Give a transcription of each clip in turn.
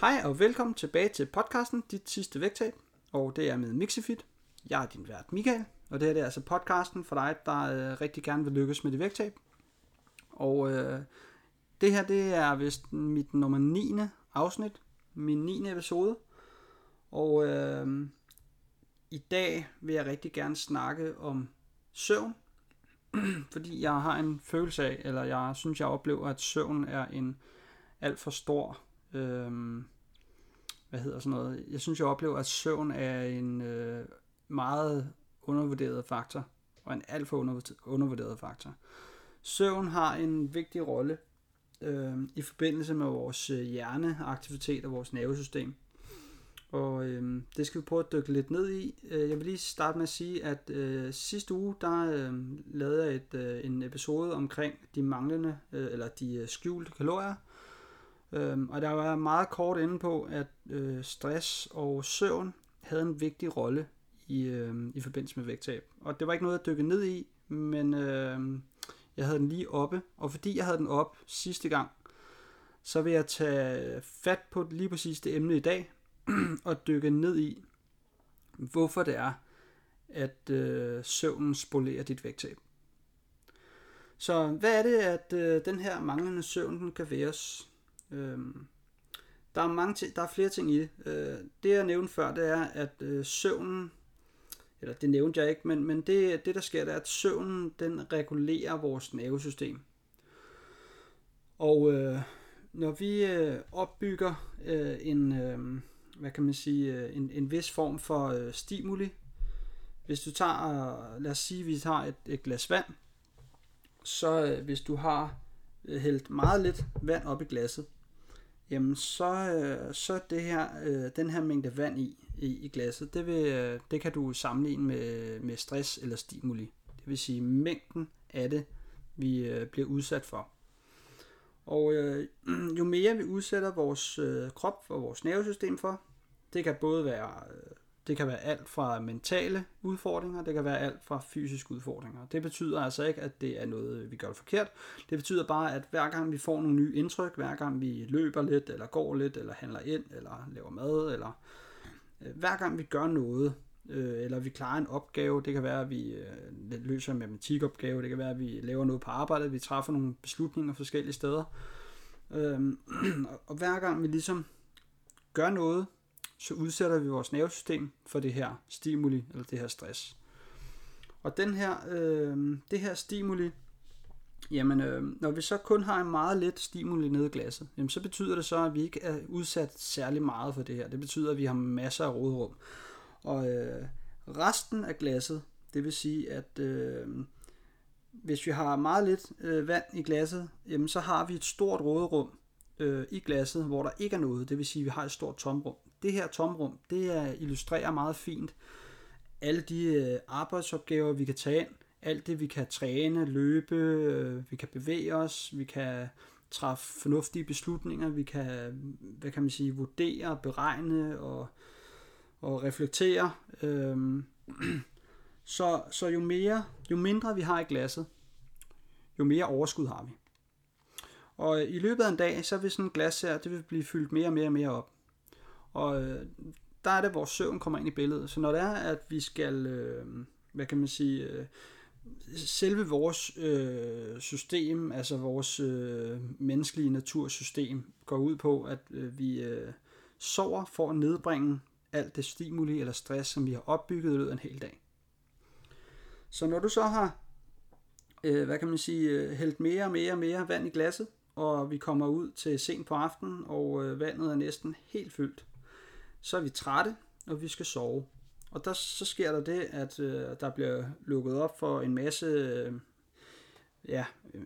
Hej og velkommen tilbage til podcasten Dit sidste vægttab, og det er med Mixifit. Jeg er din vært Michael, og det her det er altså podcasten for dig, der øh, rigtig gerne vil lykkes med dit vægttab. Og øh, det her det er vist mit nummer 9. afsnit, min 9. episode. Og øh, i dag vil jeg rigtig gerne snakke om søvn, fordi jeg har en følelse af, eller jeg synes, jeg oplever, at søvn er en alt for stor øh, hvad hedder sådan noget, jeg synes, jeg oplever, at søvn er en øh, meget undervurderet faktor, og en alt for undervurderet faktor. Søvn har en vigtig rolle øh, i forbindelse med vores øh, hjerneaktivitet og vores nervesystem. Og øh, det skal vi prøve at dykke lidt ned i. Øh, jeg vil lige starte med at sige, at øh, sidste uge, der øh, lavede jeg et, øh, en episode omkring de manglende, øh, eller de øh, skjulte kalorier. Øhm, og der var meget kort inde på, at øh, stress og søvn havde en vigtig rolle i, øh, i forbindelse med vægttab. Og det var ikke noget at dykke ned i, men øh, jeg havde den lige oppe. Og fordi jeg havde den op sidste gang, så vil jeg tage fat på lige præcis det emne i dag, og dykke ned i, hvorfor det er, at øh, søvnen spolerer dit vægttab. Så hvad er det, at øh, den her manglende søvn den kan være os? Øhm, der er mange ting, der er flere ting i det. Øh, det jeg nævnte før, det er, at øh, søvnen, eller det nævnte jeg ikke, men, men det, det der sker, det er, at søvnen den regulerer vores nervesystem. Og øh, når vi øh, opbygger øh, en, øh, hvad kan man sige, øh, en, en vis form for øh, stimuli, hvis du tager, lad os sige, vi tager et, et glas vand, så øh, hvis du har øh, hældt meget lidt vand op i glasset, jamen så, øh, så det her, øh, den her mængde vand i, i, i glasset, det, vil, øh, det kan du sammenligne med, med stress eller stimuli. Det vil sige mængden af det, vi øh, bliver udsat for. Og øh, jo mere vi udsætter vores øh, krop og vores nervesystem for, det kan både være øh, det kan være alt fra mentale udfordringer, det kan være alt fra fysiske udfordringer. Det betyder altså ikke, at det er noget, vi gør forkert. Det betyder bare, at hver gang vi får nogle nye indtryk, hver gang vi løber lidt, eller går lidt, eller handler ind, eller laver mad, eller øh, hver gang vi gør noget, øh, eller vi klarer en opgave, det kan være, at vi øh, løser en matematikopgave, det kan være, at vi laver noget på arbejdet, vi træffer nogle beslutninger forskellige steder. Øh, og hver gang vi ligesom gør noget, så udsætter vi vores nervesystem for det her stimuli, eller det her stress. Og den her, øh, det her stimuli, jamen øh, når vi så kun har en meget let stimuli nede i glasset, jamen så betyder det så, at vi ikke er udsat særlig meget for det her. Det betyder, at vi har masser af rådrum. Og øh, resten af glasset, det vil sige, at øh, hvis vi har meget lidt øh, vand i glasset, jamen så har vi et stort råderum øh, i glasset, hvor der ikke er noget. Det vil sige, at vi har et stort tomrum det her tomrum, det illustrerer meget fint alle de øh, arbejdsopgaver, vi kan tage ind, alt det, vi kan træne, løbe, øh, vi kan bevæge os, vi kan træffe fornuftige beslutninger, vi kan, hvad kan man sige, vurdere, beregne og, og reflektere. Øhm, så, så jo mere, jo mindre vi har i glasset, jo mere overskud har vi. Og i løbet af en dag, så vil sådan et glas her, det vil blive fyldt mere og mere og mere op. Og øh, der er det, hvor søvn kommer ind i billedet. Så når det er, at vi skal, øh, hvad kan man sige, øh, selve vores øh, system, altså vores øh, menneskelige natursystem, går ud på, at øh, vi øh, sover for at nedbringe alt det stimuli eller stress, som vi har opbygget i løbet af en hel dag. Så når du så har, øh, hvad kan man sige, øh, hældt mere og mere og mere vand i glasset, og vi kommer ud til sent på aftenen, og øh, vandet er næsten helt fyldt, så er vi trætte, og vi skal sove. Og der, så sker der det, at øh, der bliver lukket op for en masse, øh, ja,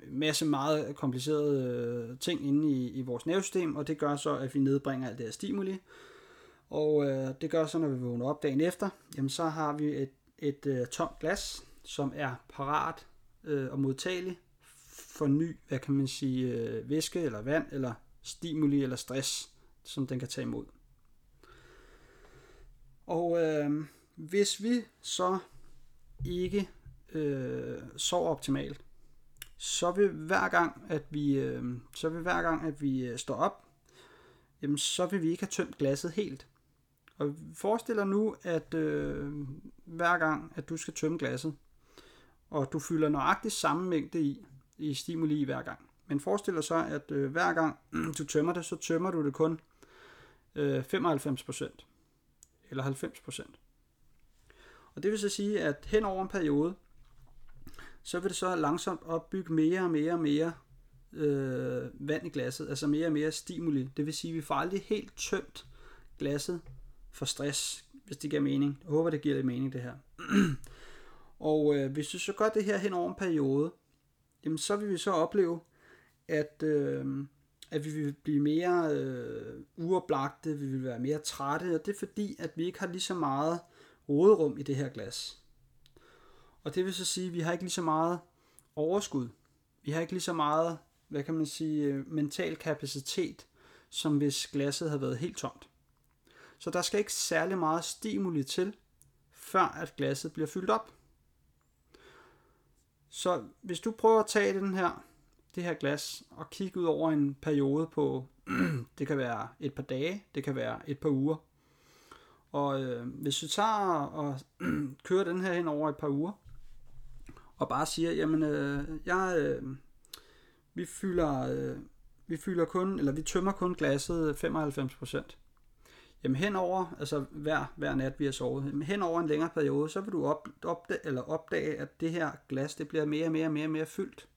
masse meget komplicerede øh, ting inde i, i vores nervesystem, og det gør så, at vi nedbringer alt det her stimuli. Og øh, det gør så, når vi vågner op dagen efter, jamen så har vi et, et øh, tomt glas, som er parat øh, og modtagelig for ny, hvad kan man sige, øh, væske eller vand eller stimuli eller stress, som den kan tage imod. Og øh, hvis vi så ikke øh, sover optimalt, så vil hver gang, at vi, øh, så vil hver gang, at vi øh, står op, jamen så vil vi ikke have tømt glasset helt. Og forestil dig nu, at øh, hver gang, at du skal tømme glasset, og du fylder nøjagtigt samme mængde i, i stimuli hver gang. Men forestil dig så, at øh, hver gang du tømmer det, så tømmer du det kun øh, 95% eller 90%. Og det vil så sige, at hen over en periode, så vil det så langsomt opbygge mere og mere og mere øh, vand i glasset, altså mere og mere stimuli. Det vil sige, at vi får aldrig helt tømt glasset for stress, hvis det giver mening. Jeg håber, det giver lidt mening, det her. og øh, hvis du så gør det her hen over en periode, jamen så vil vi så opleve, at, øh, at vi vil blive mere øh, uoplagte, vi vil være mere trætte, og det er fordi, at vi ikke har lige så meget råderum i det her glas. Og det vil så sige, at vi har ikke lige så meget overskud. Vi har ikke lige så meget, hvad kan man sige, øh, mental kapacitet, som hvis glasset havde været helt tomt. Så der skal ikke særlig meget stimuli til, før at glasset bliver fyldt op. Så hvis du prøver at tage den her, det her glas og kigge ud over en periode på, det kan være et par dage, det kan være et par uger. Og øh, hvis du tager og kører den her hen over et par uger, og bare siger, jamen, øh, jeg, øh, vi fylder, øh, vi fylder kun, eller vi tømmer kun glasset 95%. Jamen henover, altså hver, hver nat vi har sovet, jamen henover en længere periode, så vil du op, opdage, eller opdage, at det her glas, det bliver mere og mere og mere mere fyldt.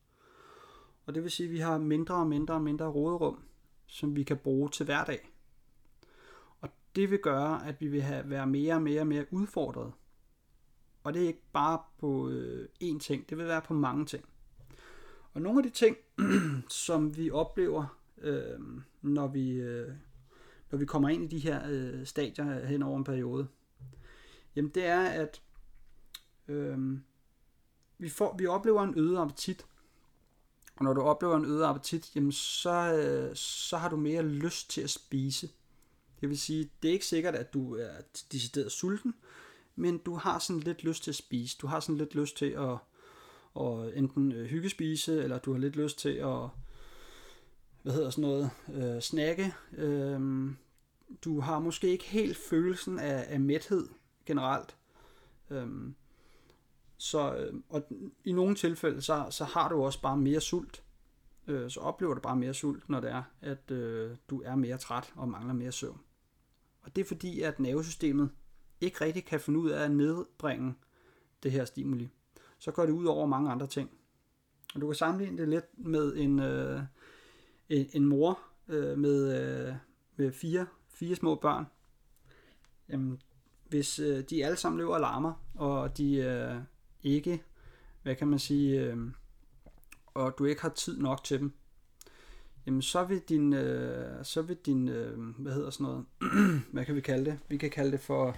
Og det vil sige, at vi har mindre og mindre og mindre råderum, som vi kan bruge til hverdag. Og det vil gøre, at vi vil have, være mere og mere og mere udfordret. Og det er ikke bare på øh, én ting, det vil være på mange ting. Og nogle af de ting, som vi oplever, øh, når vi øh, når vi kommer ind i de her øh, stadier hen over en periode, jamen det er, at øh, vi, får, vi oplever en øget appetit. Og når du oplever en øget appetit, jamen så, øh, så har du mere lyst til at spise. Det vil sige, det er ikke sikkert, at du er decideret sulten, men du har sådan lidt lyst til at spise. Du har sådan lidt lyst til at, at enten øh, hyggespise, eller du har lidt lyst til at hvad hedder sådan noget, øh, snakke. Øh, du har måske ikke helt følelsen af, af mæthed generelt. Øh, så, øh, og i nogle tilfælde, så, så har du også bare mere sult. Øh, så oplever du bare mere sult, når det er, at øh, du er mere træt og mangler mere søvn. Og det er fordi, at nervesystemet ikke rigtig kan finde ud af at nedbringe det her stimuli. Så går det ud over mange andre ting. Og du kan sammenligne det lidt med en, øh, en, en mor øh, med, øh, med fire, fire små børn. Jamen, hvis øh, de alle sammen løber og larmer, og de øh, ikke, hvad kan man sige, øh, og du ikke har tid nok til dem, jamen så vil din, øh, så vil din, øh, hvad hedder sådan noget, hvad kan vi kalde det? Vi kan kalde det for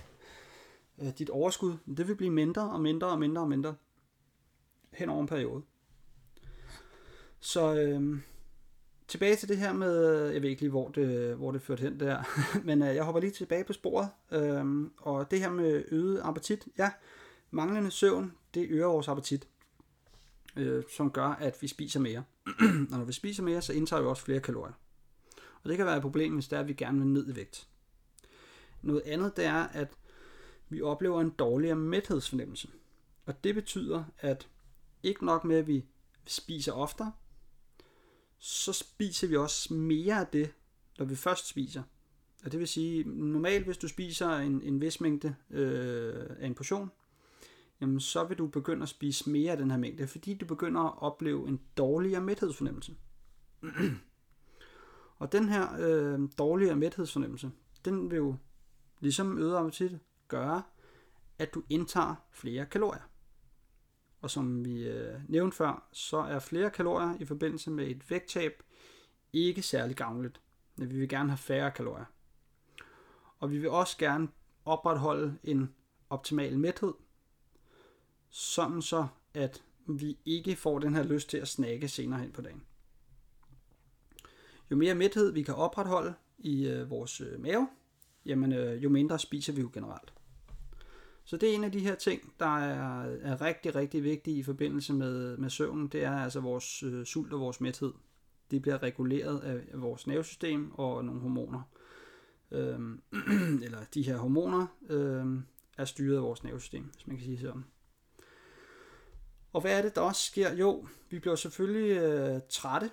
øh, dit overskud. Det vil blive mindre og mindre og mindre og mindre hen over en periode. Så øh, tilbage til det her med, jeg ved ikke lige, hvor det, hvor det førte hen der, men øh, jeg hopper lige tilbage på sporet. Øh, og det her med øget appetit, ja, manglende søvn, det øger vores appetit, øh, som gør, at vi spiser mere. og når vi spiser mere, så indtager vi også flere kalorier. Og det kan være et problem, hvis det er, at vi gerne vil ned i vægt. Noget andet, det er, at vi oplever en dårligere mæthedsfornemmelse. Og det betyder, at ikke nok med, at vi spiser oftere, så spiser vi også mere af det, når vi først spiser. Og det vil sige, normalt hvis du spiser en, en vis mængde øh, af en portion, jamen så vil du begynde at spise mere af den her mængde, fordi du begynder at opleve en dårligere mæthedsfornemmelse. og den her øh, dårligere mæthedsfornemmelse, den vil jo ligesom øget appetit gøre, at du indtager flere kalorier. Og som vi øh, nævnte før, så er flere kalorier i forbindelse med et vægttab ikke særlig gavnligt. Men vi vil gerne have færre kalorier. Og vi vil også gerne opretholde en optimal mæthed, sådan så at vi ikke får den her lyst til at snakke senere hen på dagen. Jo mere mæthed vi kan opretholde i øh, vores øh, mave, jamen, øh, jo mindre spiser vi jo generelt. Så det er en af de her ting, der er, er rigtig, rigtig vigtige i forbindelse med, med søvnen. Det er altså vores øh, sult og vores mæthed. de bliver reguleret af, af vores nervesystem og nogle hormoner. Øhm, eller de her hormoner øhm, er styret af vores nervesystem, hvis man kan sige sådan. Og hvad er det, der også sker? Jo, vi bliver selvfølgelig øh, trætte,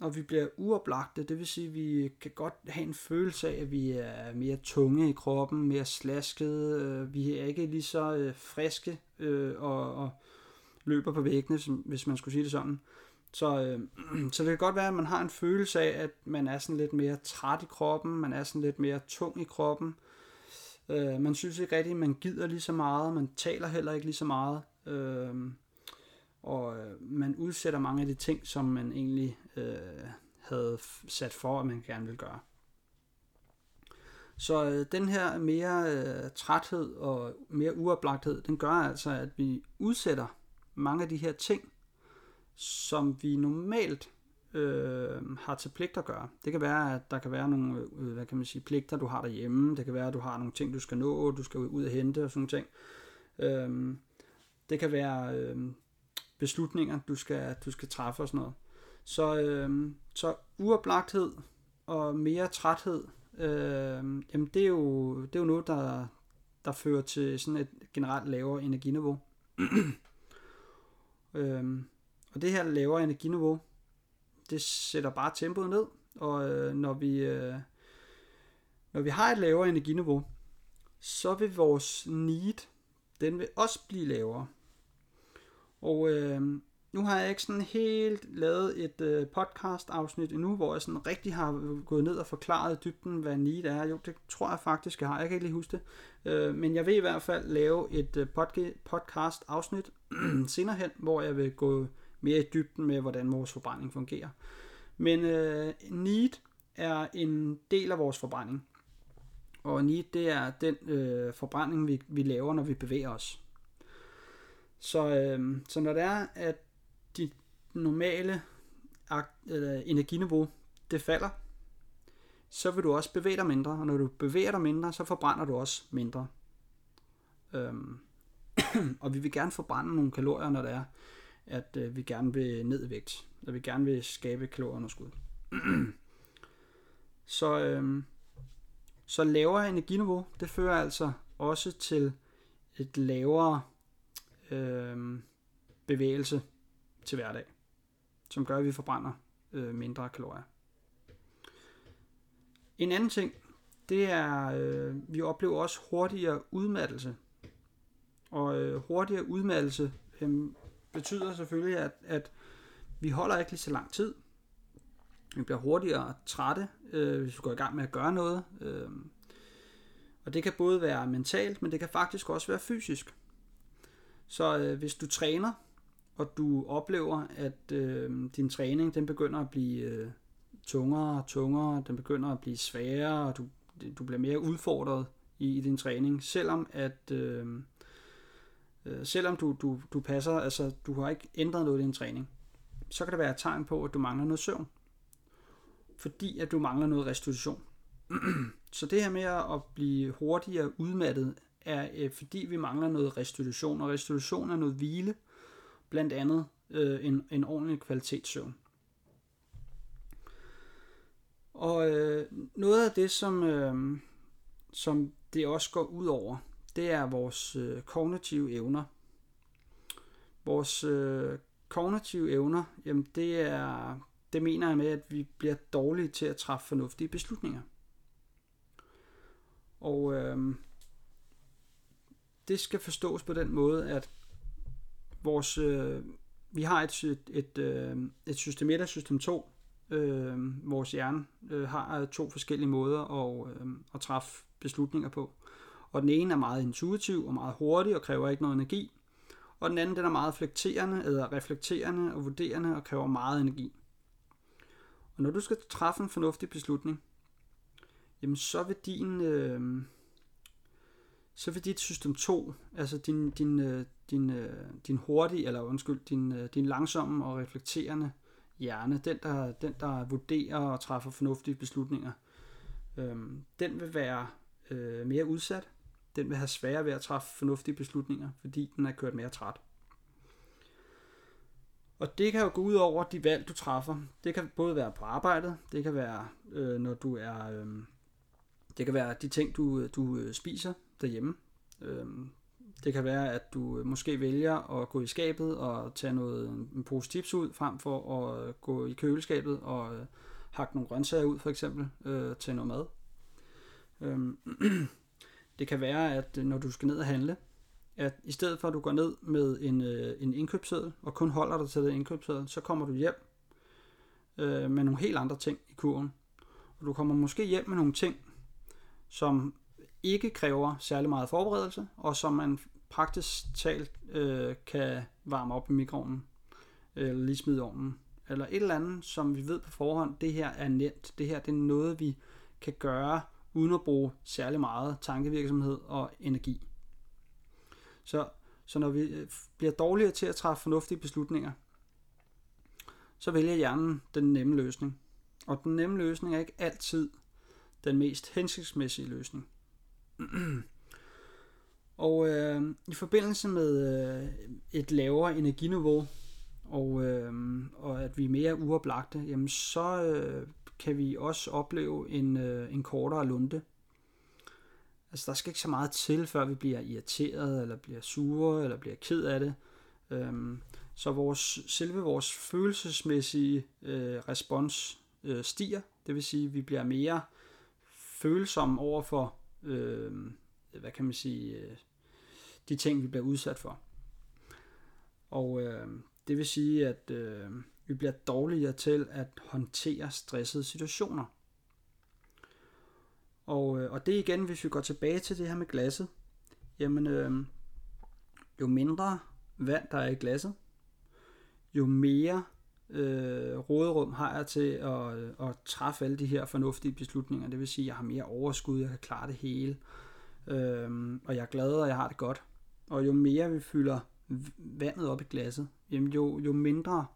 og vi bliver uoplagte. Det vil sige, at vi kan godt have en følelse af, at vi er mere tunge i kroppen, mere slaskede. Øh, vi er ikke lige så øh, friske øh, og, og løber på væggene, som, hvis man skulle sige det sådan. Så, øh, så det kan godt være, at man har en følelse af, at man er sådan lidt mere træt i kroppen, man er sådan lidt mere tung i kroppen. Øh, man synes ikke rigtigt, at man gider lige så meget, man taler heller ikke lige så meget. Øh, og øh, man udsætter mange af de ting, som man egentlig øh, havde sat for, at man gerne vil gøre. Så øh, den her mere øh, træthed og mere uoplagthed, den gør altså, at vi udsætter mange af de her ting, som vi normalt øh, har til pligt at gøre. Det kan være, at der kan være nogle øh, hvad kan man sige, pligter, du har derhjemme. Det kan være, at du har nogle ting, du skal nå, du skal ud og hente og sådan ting. Øh, det kan være øh, beslutninger, du skal, du skal træffe og sådan noget. Så, øh, så uoplagthed og mere træthed, øh, jamen det er, jo, det er jo noget, der, der fører til sådan et generelt lavere energiniveau. øh, og det her lavere energiniveau, det sætter bare tempoet ned, og øh, når vi øh, når vi har et lavere energiniveau, så vil vores need, den vil også blive lavere. Og øh, nu har jeg ikke sådan helt lavet et øh, podcast afsnit endnu, hvor jeg sådan rigtig har gået ned og forklaret dybden, hvad need er. Jo, det tror jeg faktisk, jeg har. Jeg kan ikke lige huske det. Øh, men jeg vil i hvert fald lave et øh, podcast afsnit senere hen, hvor jeg vil gå mere i dybden med, hvordan vores forbrænding fungerer. Men øh, need er en del af vores forbrænding. Og need, det er den øh, forbrænding, vi, vi laver, når vi bevæger os. Så, øh, så når det er, at dit normale eller energiniveau, det falder, så vil du også bevæge dig mindre, og når du bevæger dig mindre, så forbrænder du også mindre. Øhm, og vi vil gerne forbrænde nogle kalorier, når det er, at øh, vi gerne vil ned i vægt, og vi gerne vil skabe kalorieunderskud. så, øhm, så lavere energiniveau, det fører altså også til et lavere øh, bevægelse til hverdag, som gør, at vi forbrænder øh, mindre kalorier. En anden ting, det er, øh, vi oplever også hurtigere udmattelse. Og øh, hurtigere udmattelse øh, betyder selvfølgelig, at, at vi holder ikke lige så lang tid. Vi bliver hurtigere trætte, øh, hvis vi går i gang med at gøre noget. Øh, og det kan både være mentalt, men det kan faktisk også være fysisk. Så øh, hvis du træner, og du oplever, at øh, din træning den begynder at blive øh, tungere og tungere, den begynder at blive sværere, og du, du bliver mere udfordret i, i din træning, selvom at øh, øh, selvom du, du, du passer, altså du har ikke ændret noget i din træning, så kan det være et tegn på, at du mangler noget søvn. Fordi at du mangler noget restitution. så det her med at blive hurtigere udmattet er øh, fordi vi mangler noget restitution, og restitution er noget hvile, blandt andet øh, en, en ordentlig kvalitetssøvn. Og øh, noget af det, som, øh, som det også går ud over, det er vores øh, kognitive evner. Vores øh, kognitive evner, jamen det er, det mener jeg med, at vi bliver dårlige til at træffe fornuftige beslutninger. Og øh, det skal forstås på den måde, at vores, øh, vi har et, et, et, øh, et system 1 og system 2. Øh, vores hjerne øh, har to forskellige måder at, øh, at træffe beslutninger på. Og den ene er meget intuitiv og meget hurtig og kræver ikke noget energi. Og den anden den er meget reflekterende, eller reflekterende og vurderende og kræver meget energi. Og når du skal træffe en fornuftig beslutning, jamen så vil din, øh, så vil dit system 2, altså din, din, øh, din, øh, din hurtige, eller undskyld, din, øh, din langsomme og reflekterende hjerne, den der, den der vurderer og træffer fornuftige beslutninger, øhm, den vil være øh, mere udsat. Den vil have sværere ved at træffe fornuftige beslutninger, fordi den er kørt mere træt. Og det kan jo gå ud over de valg, du træffer. Det kan både være på arbejdet, det kan være, øh, når du er... Øh, det kan være de ting, du, du spiser derhjemme. Øh, det kan være, at du måske vælger at gå i skabet og tage noget en pose chips ud, frem for at øh, gå i køleskabet og øh, hakke nogle grøntsager ud, for eksempel, øh, til noget mad. Øh, det kan være, at øh, når du skal ned og handle, at i stedet for at du går ned med en, øh, en indkøbsseddel og kun holder dig til den indkøbsseddel, så kommer du hjem øh, med nogle helt andre ting i kurven. Og du kommer måske hjem med nogle ting, som ikke kræver særlig meget forberedelse, og som man praktisk talt øh, kan varme op i mikroovnen, eller lige smide i ovnen, eller et eller andet, som vi ved på forhånd, det her er nemt, det her det er noget, vi kan gøre, uden at bruge særlig meget tankevirksomhed og energi. Så, så når vi øh, bliver dårligere til at træffe fornuftige beslutninger, så vælger hjernen den nemme løsning. Og den nemme løsning er ikke altid den mest hensigtsmæssige løsning. og øh, i forbindelse med øh, et lavere energiniveau, og, øh, og at vi er mere uoplagte, jamen så øh, kan vi også opleve en, øh, en kortere lunte. Altså der skal ikke så meget til, før vi bliver irriteret, eller bliver sure, eller bliver ked af det. Øhm, så vores, selve vores følelsesmæssige øh, respons øh, stiger. Det vil sige, at vi bliver mere følsomme over for, øh, hvad kan man sige, øh, de ting, vi bliver udsat for. Og øh, det vil sige, at øh, vi bliver dårligere til at håndtere stressede situationer. Og, øh, og det igen, hvis vi går tilbage til det her med glasset, jamen øh, jo mindre vand der er i glasset, jo mere øh, råderum har jeg til at, øh, at træffe alle de her fornuftige beslutninger. Det vil sige, at jeg har mere overskud, jeg kan klare det hele, øh, og jeg er glad, og jeg har det godt. Og jo mere vi fylder vandet op i glasset, jamen jo, jo mindre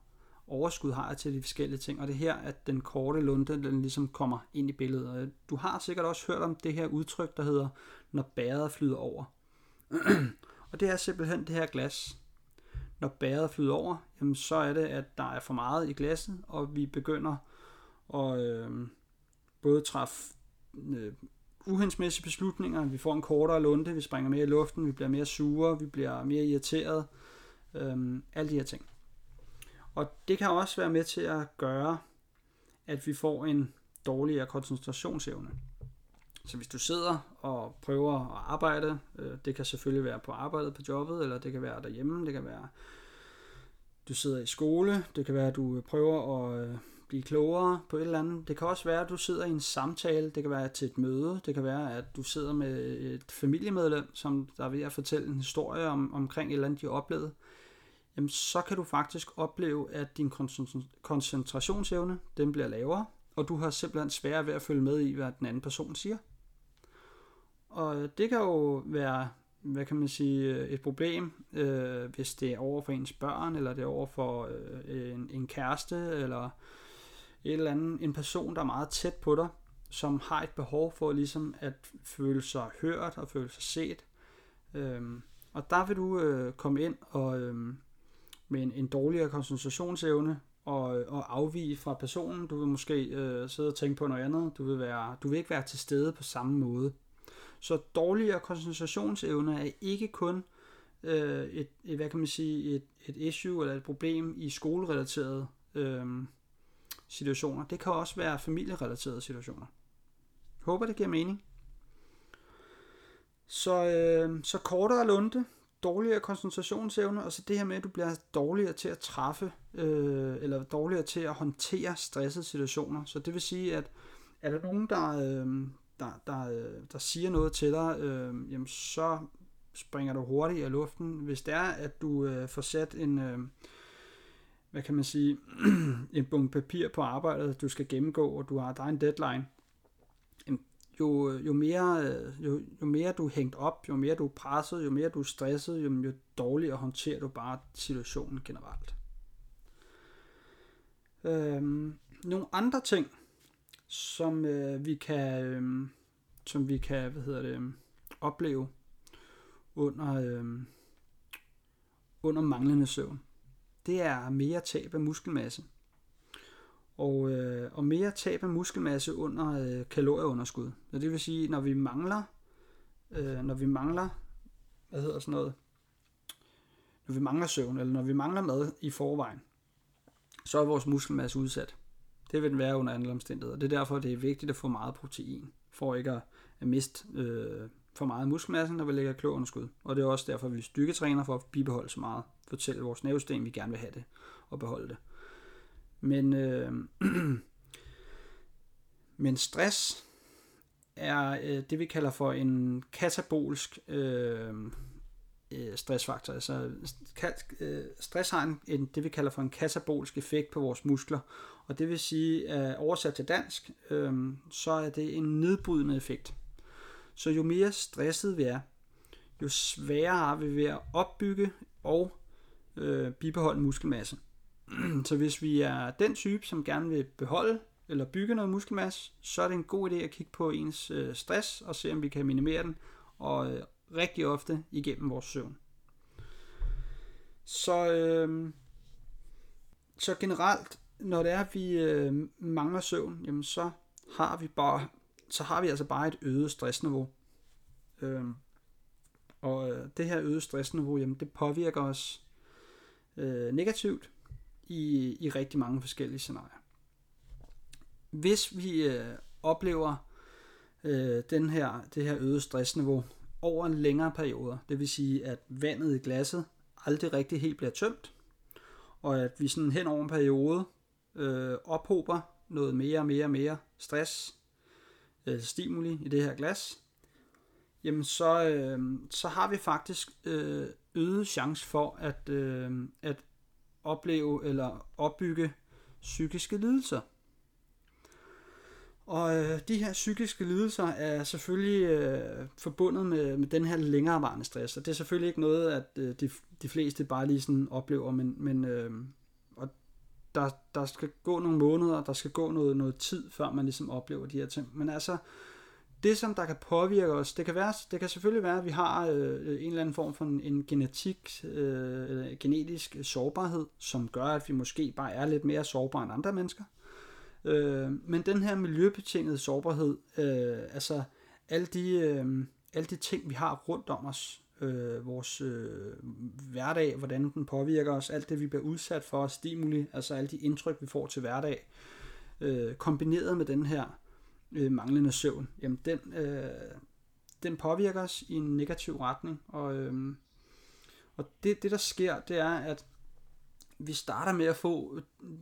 overskud har jeg til de forskellige ting. Og det er her, at den korte lunde, den ligesom kommer ind i billedet. Du har sikkert også hørt om det her udtryk, der hedder, når bæret flyder over. og det er simpelthen det her glas. Når bæret flyder over, jamen så er det, at der er for meget i glasset, og vi begynder at øh, både træffe øh, uhensmæssige beslutninger, vi får en kortere lunde, vi springer mere i luften, vi bliver mere sure, vi bliver mere irriteret, øh, alle de her ting. Og det kan også være med til at gøre, at vi får en dårligere koncentrationsevne. Så hvis du sidder og prøver at arbejde, øh, det kan selvfølgelig være på arbejdet på jobbet, eller det kan være derhjemme, det kan være, du sidder i skole, det kan være, at du øh, prøver at øh, blive klogere på et eller andet. Det kan også være, at du sidder i en samtale, det kan være til et møde, det kan være, at du sidder med et familiemedlem, som der er ved at fortælle en historie om, omkring et eller andet, de oplevede. jamen så kan du faktisk opleve, at din koncentrationsevne den bliver lavere, og du har simpelthen sværere ved at følge med i, hvad den anden person siger. Og det kan jo være, hvad kan man sige, øh, et problem, øh, hvis det er over for ens børn, eller det er over for øh, en, en kæreste, eller et eller andet, en person, der er meget tæt på dig, som har et behov for ligesom at føle sig hørt og føle sig set. Øhm, og der vil du øh, komme ind og, øh, med en, en dårligere koncentrationsevne og, og afvige fra personen. Du vil måske øh, sidde og tænke på noget andet. Du vil, være, du vil ikke være til stede på samme måde. Så dårligere koncentrationsevner er ikke kun øh, et, et, hvad kan man sige, et, et issue eller et problem i skolerelaterede øh, situationer. Det kan også være familierelaterede situationer. Håber, det giver mening. Så, øh, så kortere lunte, dårligere koncentrationsevne, og så det her med, at du bliver dårligere til at træffe, øh, eller dårligere til at håndtere stressede situationer. Så det vil sige, at er der nogen, der, øh, der, der, der siger noget til dig, øh, jamen så springer du hurtigt i luften. Hvis det er, at du øh, får sat en, øh, hvad kan man sige, en bunke papir på arbejdet, du skal gennemgå, og du har, der er en deadline, jo, øh, jo, mere, øh, jo, jo mere du er hængt op, jo mere du er presset, jo mere du er stresset, jo, jo dårligere håndterer du bare situationen generelt. Øhm, nogle andre ting, som øh, vi kan, øh, som vi kan, hvad hedder det, opleve under, øh, under manglende søvn, det er mere tab af muskelmasse. Og, øh, og mere tab af muskelmasse under øh, kalorieunderskud. Så det vil sige, når vi mangler, øh, når vi mangler, hvad hedder sådan noget, når vi mangler søvn, eller når vi mangler mad i forvejen, så er vores muskelmasse udsat. Det vil den være under andre omstændigheder. Det er derfor, det er vigtigt at få meget protein, for ikke at, at miste øh, for meget muskelmasse, når vi lægger kløunderskud. Og det er også derfor, vi styrketræner for at bibeholde så meget. Fortælle vores nervesystem, vi gerne vil have det og beholde det. Men, øh, men stress er øh, det, vi kalder for en katabolsk øh, øh stressfaktor. Altså, øh, stress har en, en, det, vi kalder for en katabolsk effekt på vores muskler. Og det vil sige, at oversat til dansk, øh, så er det en nedbrydende effekt. Så jo mere stresset vi er, jo sværere har vi ved at opbygge og øh, bibeholde muskelmasse. Så hvis vi er den type, som gerne vil beholde eller bygge noget muskelmasse, så er det en god idé at kigge på ens øh, stress og se, om vi kan minimere den, og øh, rigtig ofte igennem vores søvn. Så, øh, så generelt, når det er, at vi øh, mangler søvn, jamen så har vi bare så har vi altså bare et øget stressniveau. Øh, og øh, det her øget stressniveau, jamen det påvirker os øh, negativt i, i rigtig mange forskellige scenarier. Hvis vi øh, oplever øh, den her, det her øget stressniveau over en længere periode, det vil sige, at vandet i glasset aldrig rigtig helt bliver tømt, og at vi sådan hen over en periode øh, ophober noget mere og mere og mere stress, øh, stimuli i det her glas, jamen så, øh, så har vi faktisk øh, øget chance for at, øh, at opleve eller opbygge psykiske lidelser. Og øh, de her psykiske lidelser er selvfølgelig øh, forbundet med, med den her længerevarende stress, og det er selvfølgelig ikke noget, at øh, de, de fleste bare lige sådan oplever, men, men øh, der, der skal gå nogle måneder, der skal gå noget, noget tid, før man ligesom oplever de her ting. Men altså, det som der kan påvirke os, det kan, være, det kan selvfølgelig være, at vi har øh, øh, en eller anden form for en, en genetik, øh, eller genetisk sårbarhed, som gør, at vi måske bare er lidt mere sårbare end andre mennesker. Øh, men den her miljøbetingede sårbarhed, øh, altså alle de, øh, alle de ting, vi har rundt om os, øh, vores øh, hverdag, hvordan den påvirker os, alt det, vi bliver udsat for, stimuli, altså alle de indtryk, vi får til hverdag, øh, kombineret med den her øh, manglende søvn, jamen den, øh, den påvirker os i en negativ retning, og, øh, og det, det der sker, det er, at vi starter med at få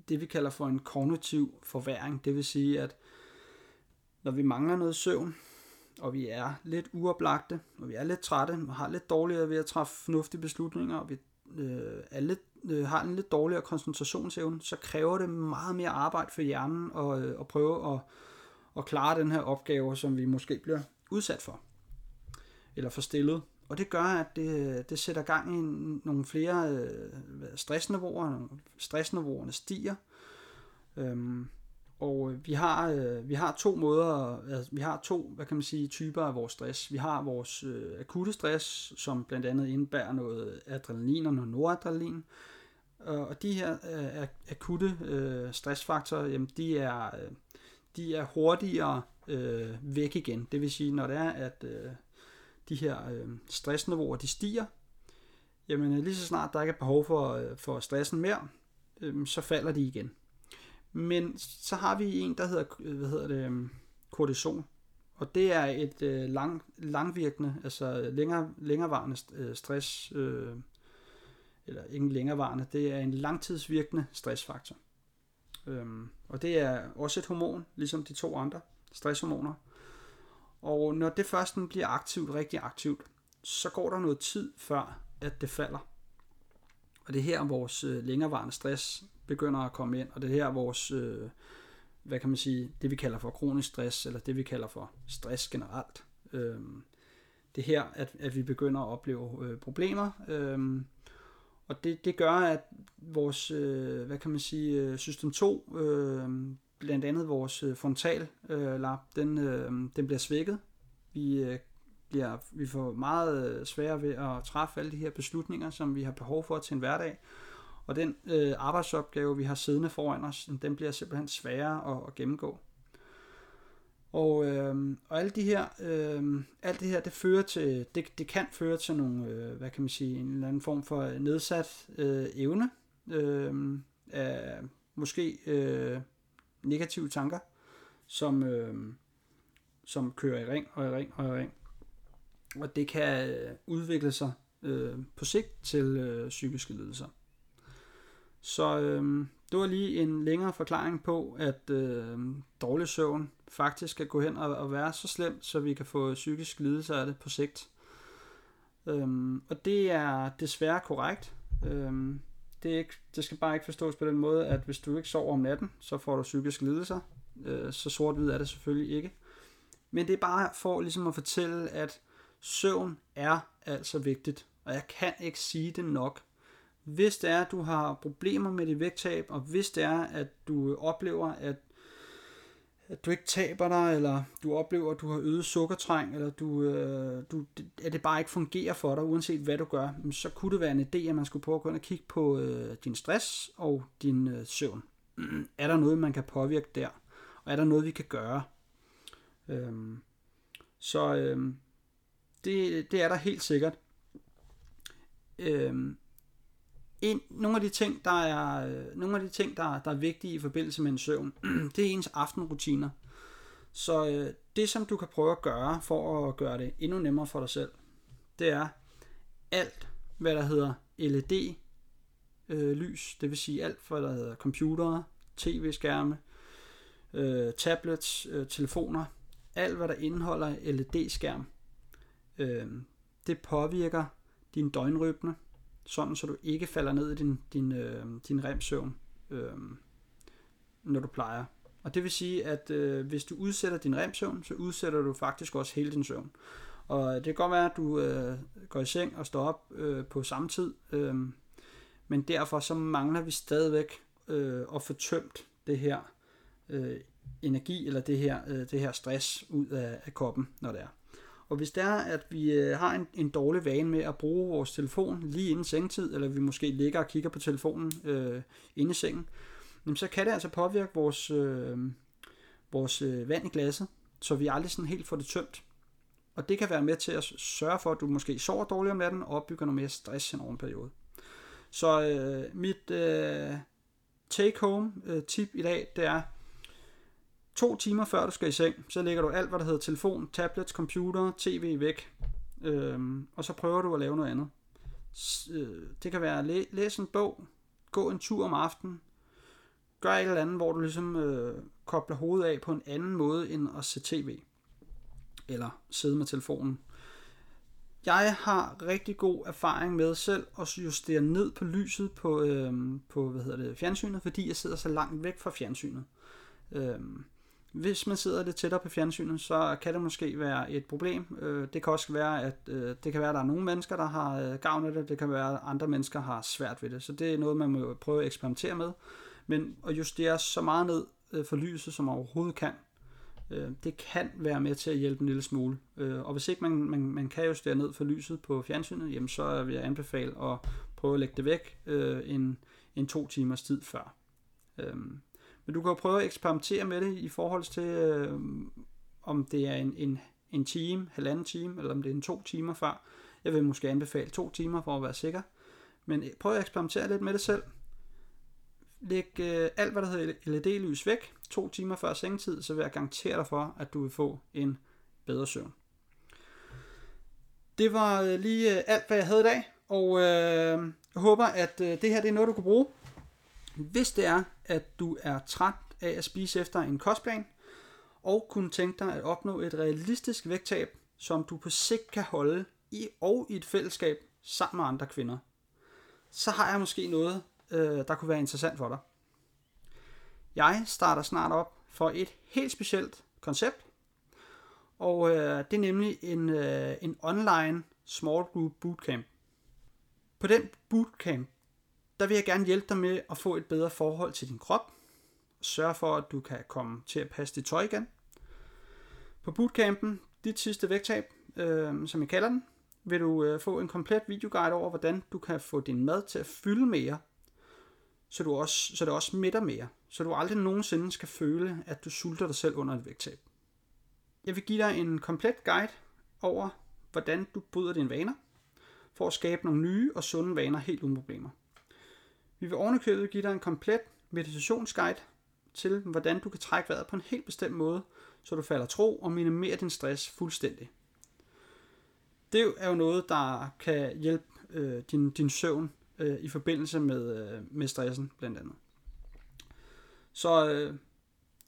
det, vi kalder for en kognitiv forværing. Det vil sige, at når vi mangler noget søvn, og vi er lidt uoplagte, og vi er lidt trætte, og har lidt dårligere ved at træffe fornuftige beslutninger, og vi øh, er lidt, øh, har en lidt dårligere koncentrationsevne, så kræver det meget mere arbejde for hjernen at, øh, at prøve at, at klare den her opgave, som vi måske bliver udsat for, eller for stillet. Og det gør, at det, det sætter gang i nogle flere øh, stressniveauer. Stressniveauerne stiger. Øhm, og øh, vi har, øh, vi har to måder, altså, vi har to, hvad kan man sige, typer af vores stress. Vi har vores øh, akutte stress, som blandt andet indebærer noget adrenalin og noget noradrenalin. Øh, og de her øh, akutte øh, stressfaktorer, jamen, de er, øh, de er hurtigere øh, væk igen. Det vil sige, når det er, at øh, de her øh, stressniveauer de stiger, jamen øh, lige så snart der ikke er behov for, øh, for stressen mere, øh, så falder de igen. Men så har vi en, der hedder, øh, hvad hedder det, øhm, kortison. Og det er et øh, lang, langvirkende, altså længere, længerevarende øh, stress, øh, eller ikke længerevarende, det er en langtidsvirkende stressfaktor. Øhm, og det er også et hormon, ligesom de to andre stresshormoner. Og når det først bliver aktivt, rigtig aktivt, så går der noget tid før, at det falder. Og det er her, vores øh, længerevarende stress begynder at komme ind, og det er her, vores, øh, hvad kan man sige, det vi kalder for kronisk stress, eller det vi kalder for stress generelt. Øh, det er her, at, at vi begynder at opleve øh, problemer, øh, og det, det gør, at vores, øh, hvad kan man sige, øh, system 2, øh, blandt andet vores øh, frontal øh, lap, den, øh, den bliver svækket. Vi, øh, bliver, vi får meget svære sværere ved at træffe alle de her beslutninger, som vi har behov for til en hverdag. Og den øh, arbejdsopgave, vi har siddende foran os, den bliver simpelthen sværere at, at gennemgå. Og, øh, og alle de her, øh, alt det her, det fører til, det, det kan føre til nogle, øh, hvad kan man sige, en eller anden form for nedsat øh, evne øh, af måske øh, negative tanker, som, øh, som kører i ring og i ring og i ring. Og det kan øh, udvikle sig øh, på sigt til øh, psykiske lidelser. Så øh, det var lige en længere forklaring på, at øh, dårlig søvn faktisk kan gå hen og, og være så slemt, så vi kan få psykisk lidelse af det på sigt. Øhm, og det er desværre korrekt. Øhm, det, er ikke, det skal bare ikke forstås på den måde, at hvis du ikke sover om natten, så får du psykisk lidelser. Øh, så sort-hvid er det selvfølgelig ikke. Men det er bare for ligesom at fortælle, at søvn er altså vigtigt. Og jeg kan ikke sige det nok. Hvis det er, at du har problemer med dit vægttab, og hvis det er, at du oplever, at at du ikke taber dig, eller du oplever, at du har øget sukkertræng, eller du, øh, du, at det bare ikke fungerer for dig, uanset hvad du gør, så kunne det være en idé, at man skulle prøve at gå ind og kigge på øh, din stress og din øh, søvn. er der noget, man kan påvirke der? Og er der noget, vi kan gøre? Øhm, så øhm, det, det er der helt sikkert. Øhm, en, nogle af de ting, der er, nogle af de ting, der, der er vigtige i forbindelse med en søvn, det er ens aftenrutiner. Så øh, det, som du kan prøve at gøre for at gøre det endnu nemmere for dig selv, det er alt, hvad der hedder LED øh, lys, det vil sige alt, hvad der hedder computere, tv-skærme, øh, tablets, øh, telefoner, alt hvad der indeholder LED-skærm, øh, det påvirker din døgnrytme, sådan så du ikke falder ned i din, din, øh, din remsøvn, øh, når du plejer. Og det vil sige, at øh, hvis du udsætter din remsøvn, så udsætter du faktisk også hele din søvn. Og det kan godt være, at du øh, går i seng og står op øh, på samme tid, øh, men derfor så mangler vi stadigvæk øh, at få tømt det her øh, energi eller det her, øh, det her stress ud af, af kroppen, når det er. Og hvis det er, at vi øh, har en, en dårlig vane med at bruge vores telefon lige inden sengtid, eller vi måske ligger og kigger på telefonen øh, inde i sengen, jamen, så kan det altså påvirke vores, øh, vores øh, vand i glasset, så vi aldrig sådan helt får det tømt. Og det kan være med til at sørge for, at du måske sover dårligt om natten og opbygger noget mere stress i en periode. Så øh, mit øh, take-home øh, tip i dag, det er, To timer før du skal i seng, så lægger du alt, hvad der hedder telefon, tablets, computer, tv væk. Øhm, og så prøver du at lave noget andet. Øh, det kan være læ- læse en bog, gå en tur om aftenen, gør et eller andet, hvor du ligesom øh, kobler hovedet af på en anden måde end at se tv. Eller sidde med telefonen. Jeg har rigtig god erfaring med selv at justere ned på lyset på, øh, på hvad hedder det, fjernsynet, fordi jeg sidder så langt væk fra fjernsynet. Øh, hvis man sidder lidt tættere på fjernsynet, så kan det måske være et problem. Øh, det kan også være, at øh, det kan være, at der er nogle mennesker, der har øh, gavn af det. Det kan være, at andre mennesker har svært ved det. Så det er noget, man må prøve at eksperimentere med. Men at justere så meget ned øh, for lyset, som man overhovedet kan, øh, det kan være med til at hjælpe en lille smule. Øh, og hvis ikke man, man, man kan justere ned for lyset på fjernsynet, jamen så vil jeg anbefale at prøve at lægge det væk en, en to timers tid før men du kan jo prøve at eksperimentere med det i forhold til, øh, om det er en, en, en time, halvanden time, eller om det er en to timer før. Jeg vil måske anbefale to timer for at være sikker. Men øh, prøv at eksperimentere lidt med det selv. Læg øh, alt, hvad der hedder LED-lys væk, to timer før sengetid, så vil jeg garantere dig for, at du vil få en bedre søvn. Det var øh, lige øh, alt, hvad jeg havde i dag, og øh, jeg håber, at øh, det her det er noget, du kan bruge. Hvis det er, at du er træt af at spise efter en kostplan, og kunne tænke dig at opnå et realistisk vægttab, som du på sigt kan holde i og i et fællesskab sammen med andre kvinder, så har jeg måske noget, øh, der kunne være interessant for dig. Jeg starter snart op for et helt specielt koncept, og øh, det er nemlig en, øh, en online small group bootcamp. På den bootcamp, der vil jeg gerne hjælpe dig med at få et bedre forhold til din krop. Sørge for, at du kan komme til at passe dit tøj igen. På bootcampen, dit sidste vægttab, øh, som jeg kalder den, vil du øh, få en komplet videoguide over, hvordan du kan få din mad til at fylde mere, så du også, så det også mætter mere, så du aldrig nogensinde skal føle, at du sulter dig selv under et vægttab. Jeg vil give dig en komplet guide over, hvordan du bryder dine vaner, for at skabe nogle nye og sunde vaner helt uden problemer. Vi vil ovenikøbet give dig en komplet meditationsguide til, hvordan du kan trække vejret på en helt bestemt måde, så du falder tro og minimerer din stress fuldstændig. Det er jo noget, der kan hjælpe øh, din, din søvn øh, i forbindelse med, øh, med stressen blandt andet. Så øh,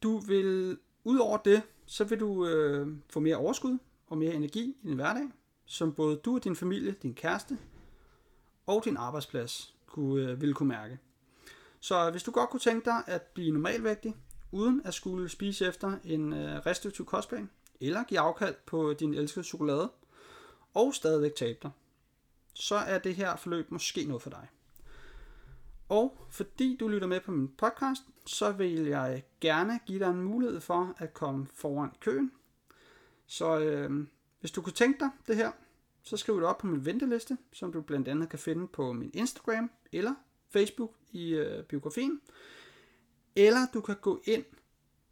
du vil, ud over det, så vil du øh, få mere overskud og mere energi i din hverdag, som både du og din familie, din kæreste og din arbejdsplads kunne, øh, ville kunne mærke. Så hvis du godt kunne tænke dig at blive normalvægtig, uden at skulle spise efter en øh, restriktiv kostplan, eller give afkald på din elskede chokolade, og stadigvæk tabe dig, så er det her forløb måske noget for dig. Og fordi du lytter med på min podcast, så vil jeg gerne give dig en mulighed for at komme foran køen. Så øh, hvis du kunne tænke dig det her, så skriv det op på min venteliste, som du blandt andet kan finde på min Instagram eller Facebook i øh, biografien. Eller du kan gå ind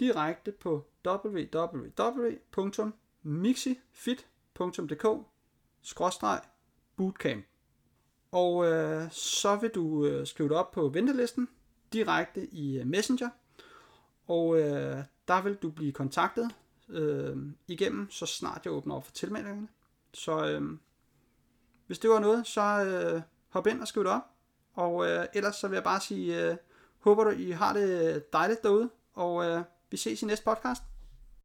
direkte på www.mixifit.dk-bootcamp. Og øh, så vil du øh, skrive det op på ventelisten direkte i øh, Messenger. Og øh, der vil du blive kontaktet øh, igennem, så snart jeg åbner op for tilmeldingerne. Så øh, hvis det var noget, så øh, hop ind og skriv det op. Og øh, ellers så vil jeg bare sige, øh, håber du I har det dejligt derude, og øh, vi ses i næste podcast.